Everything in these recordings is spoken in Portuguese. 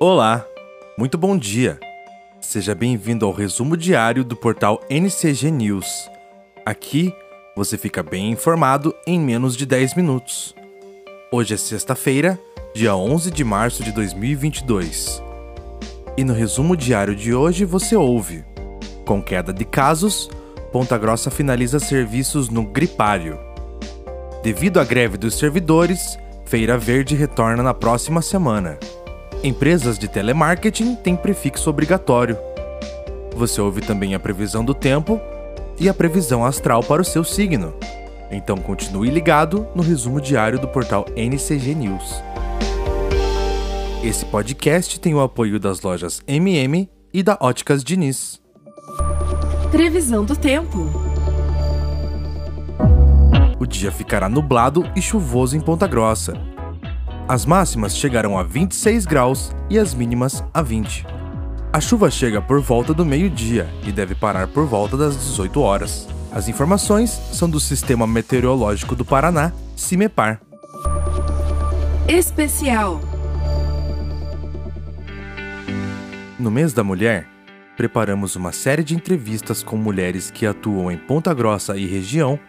Olá, muito bom dia. Seja bem-vindo ao resumo diário do portal NCG News. Aqui você fica bem informado em menos de 10 minutos. Hoje é sexta-feira, dia 11 de março de 2022. E no resumo diário de hoje você ouve: com queda de casos, Ponta Grossa finaliza serviços no gripário. Devido à greve dos servidores, Feira Verde retorna na próxima semana. Empresas de telemarketing têm prefixo obrigatório. Você ouve também a previsão do tempo e a previsão astral para o seu signo. Então continue ligado no resumo diário do portal NCG News. Esse podcast tem o apoio das lojas MM e da Óticas Diniz. Previsão do tempo. O dia ficará nublado e chuvoso em Ponta Grossa. As máximas chegarão a 26 graus e as mínimas a 20. A chuva chega por volta do meio-dia e deve parar por volta das 18 horas. As informações são do Sistema Meteorológico do Paraná, CIMEPAR. Especial. No mês da mulher, preparamos uma série de entrevistas com mulheres que atuam em Ponta Grossa e região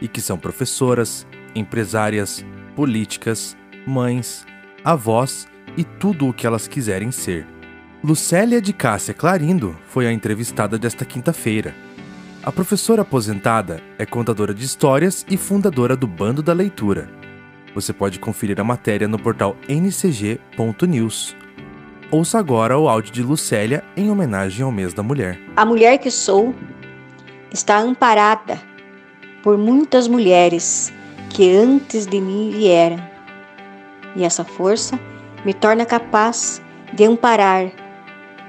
e que são professoras, empresárias, políticas, mães, avós e tudo o que elas quiserem ser. Lucélia de Cássia Clarindo foi a entrevistada desta quinta-feira. A professora aposentada é contadora de histórias e fundadora do Bando da Leitura. Você pode conferir a matéria no portal ncg.news. Ouça agora o áudio de Lucélia em homenagem ao mês da mulher. A mulher que sou está amparada por muitas mulheres que antes de mim vieram e essa força me torna capaz de amparar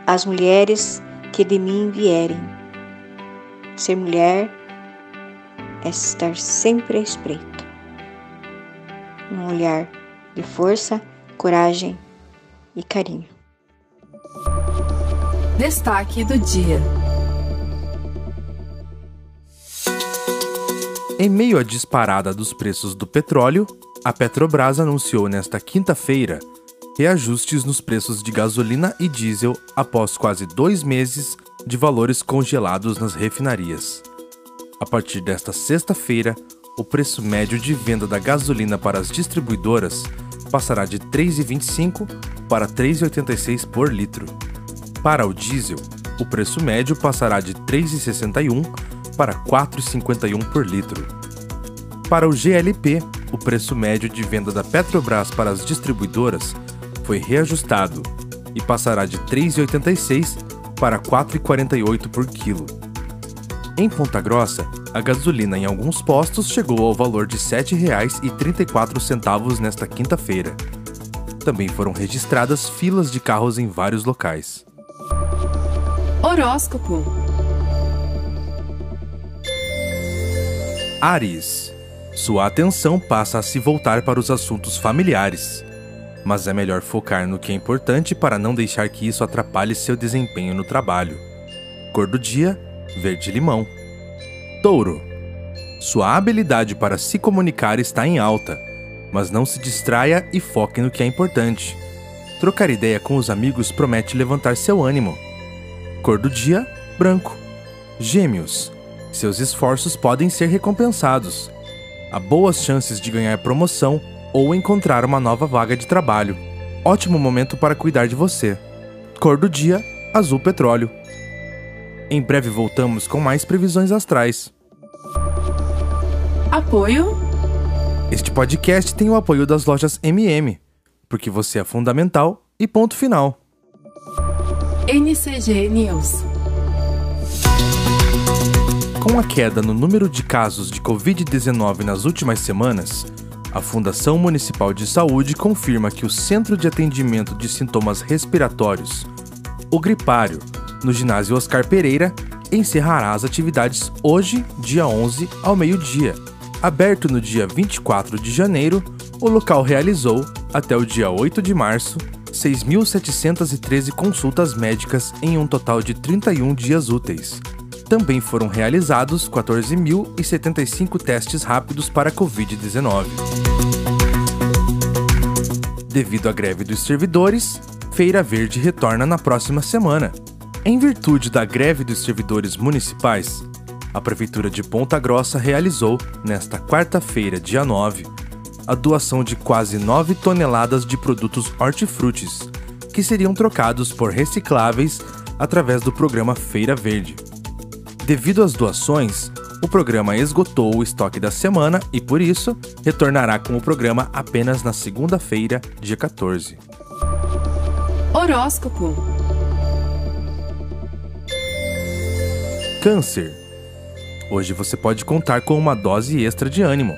as mulheres que de mim vierem. Ser mulher é estar sempre à espreita. Um olhar de força, coragem e carinho. Destaque do dia. Em meio à disparada dos preços do petróleo, a Petrobras anunciou nesta quinta-feira reajustes nos preços de gasolina e diesel após quase dois meses de valores congelados nas refinarias. A partir desta sexta-feira, o preço médio de venda da gasolina para as distribuidoras passará de R$ 3,25 para R$ 3,86 por litro. Para o diesel, o preço médio passará de R$ 3,61 para R$ 4,51 por litro. Para o GLP, o preço médio de venda da Petrobras para as distribuidoras foi reajustado e passará de R$ 3,86 para R$ 4,48 por quilo. Em Ponta Grossa, a gasolina em alguns postos chegou ao valor de R$ 7,34 nesta quinta-feira. Também foram registradas filas de carros em vários locais. Horóscopo. Ares. Sua atenção passa a se voltar para os assuntos familiares. Mas é melhor focar no que é importante para não deixar que isso atrapalhe seu desempenho no trabalho. Cor do dia: verde-limão. Touro. Sua habilidade para se comunicar está em alta, mas não se distraia e foque no que é importante. Trocar ideia com os amigos promete levantar seu ânimo. Cor do dia: branco. Gêmeos. Seus esforços podem ser recompensados. Há boas chances de ganhar promoção ou encontrar uma nova vaga de trabalho. Ótimo momento para cuidar de você. Cor do dia: azul petróleo. Em breve voltamos com mais previsões astrais. Apoio. Este podcast tem o apoio das lojas MM, porque você é fundamental e ponto final. NCG News. Com a queda no número de casos de Covid-19 nas últimas semanas, a Fundação Municipal de Saúde confirma que o Centro de Atendimento de Sintomas Respiratórios, o Gripário, no ginásio Oscar Pereira, encerrará as atividades hoje, dia 11, ao meio-dia. Aberto no dia 24 de janeiro, o local realizou, até o dia 8 de março, 6.713 consultas médicas em um total de 31 dias úteis. Também foram realizados 14.075 testes rápidos para Covid-19. Devido à greve dos servidores, Feira Verde retorna na próxima semana. Em virtude da greve dos servidores municipais, a Prefeitura de Ponta Grossa realizou, nesta quarta-feira, dia 9, a doação de quase 9 toneladas de produtos hortifrutis, que seriam trocados por recicláveis através do programa Feira Verde. Devido às doações, o programa esgotou o estoque da semana e, por isso, retornará com o programa apenas na segunda-feira, dia 14. Horóscopo. Câncer. Hoje você pode contar com uma dose extra de ânimo.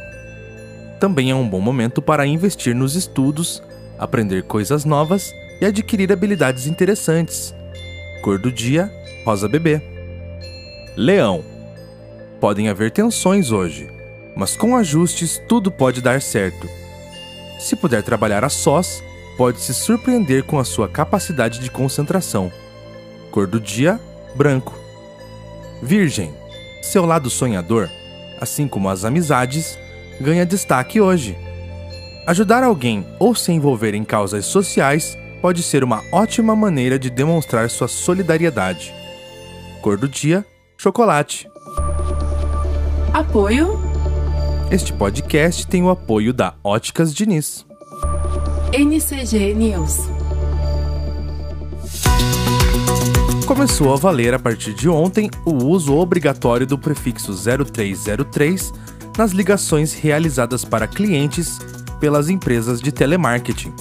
Também é um bom momento para investir nos estudos, aprender coisas novas e adquirir habilidades interessantes. Cor do dia: rosa bebê. Leão. Podem haver tensões hoje, mas com ajustes tudo pode dar certo. Se puder trabalhar a sós, pode se surpreender com a sua capacidade de concentração. Cor do dia: branco. Virgem. Seu lado sonhador, assim como as amizades, ganha destaque hoje. Ajudar alguém ou se envolver em causas sociais pode ser uma ótima maneira de demonstrar sua solidariedade. Cor do dia: chocolate. Apoio. Este podcast tem o apoio da Óticas Diniz. NCG News. Começou a valer a partir de ontem o uso obrigatório do prefixo 0303 nas ligações realizadas para clientes pelas empresas de telemarketing.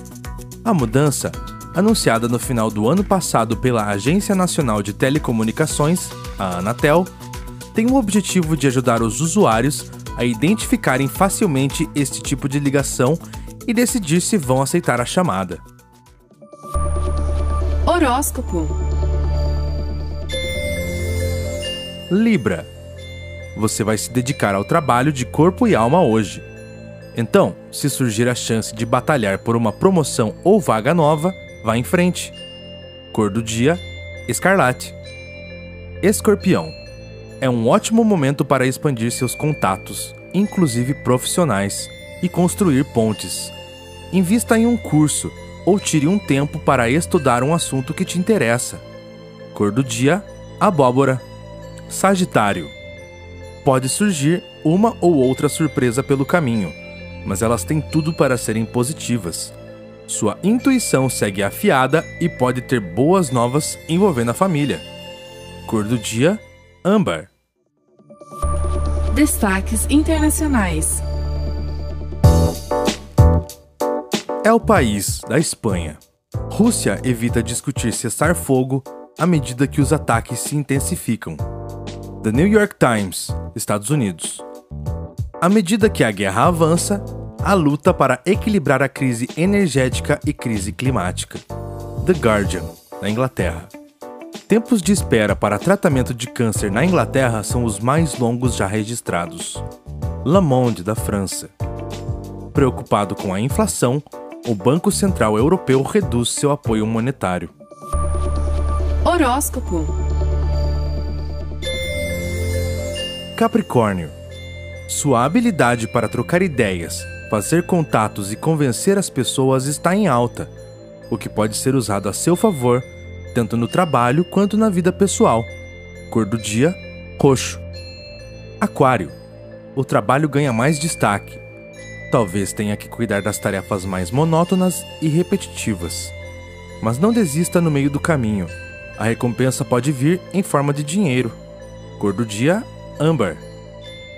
A mudança, anunciada no final do ano passado pela Agência Nacional de Telecomunicações, a Anatel, tem o objetivo de ajudar os usuários a identificarem facilmente este tipo de ligação e decidir se vão aceitar a chamada. Horóscopo. Libra. Você vai se dedicar ao trabalho de corpo e alma hoje. Então, se surgir a chance de batalhar por uma promoção ou vaga nova, vá em frente. Cor do dia: escarlate. Escorpião. É um ótimo momento para expandir seus contatos, inclusive profissionais, e construir pontes. Invista em um curso ou tire um tempo para estudar um assunto que te interessa. Cor do dia: abóbora. Sagitário. Pode surgir uma ou outra surpresa pelo caminho, mas elas têm tudo para serem positivas. Sua intuição segue afiada e pode ter boas novas envolvendo a família. Cor do dia: âmbar. Destaques internacionais. É o país da Espanha. Rússia evita discutir cessar-fogo à medida que os ataques se intensificam. The New York Times, Estados Unidos. À medida que a guerra avança, a luta para equilibrar a crise energética e crise climática. The Guardian, da Inglaterra. Tempos de espera para tratamento de câncer na Inglaterra são os mais longos já registrados. Le Monde, da França. Preocupado com a inflação, o Banco Central Europeu reduz seu apoio monetário. Horóscopo. Capricórnio. Sua habilidade para trocar ideias, fazer contatos e convencer as pessoas está em alta, o que pode ser usado a seu favor, tanto no trabalho quanto na vida pessoal. Cor do dia: roxo. Aquário. O trabalho ganha mais destaque. Talvez tenha que cuidar das tarefas mais monótonas e repetitivas. Mas não desista no meio do caminho. A recompensa pode vir em forma de dinheiro. Cor do dia: âmbar.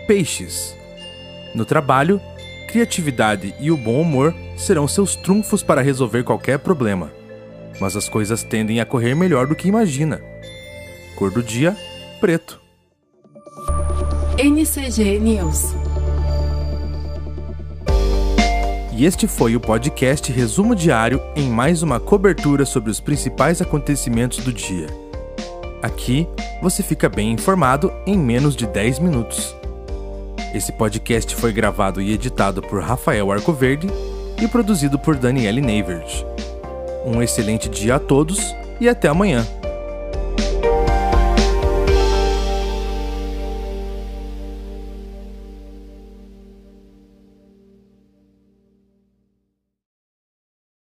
Peixes. No trabalho, criatividade e o bom humor serão seus trunfos para resolver qualquer problema. Mas as coisas tendem a correr melhor do que imagina. Cor do dia: preto. NCG News. E este foi o podcast Resumo Diário em mais uma cobertura sobre os principais acontecimentos do dia. Aqui você fica bem informado em menos de 10 minutos. Esse podcast foi gravado e editado por Rafael Arcoverde e produzido por Daniele Neivert. Um excelente dia a todos e até amanhã.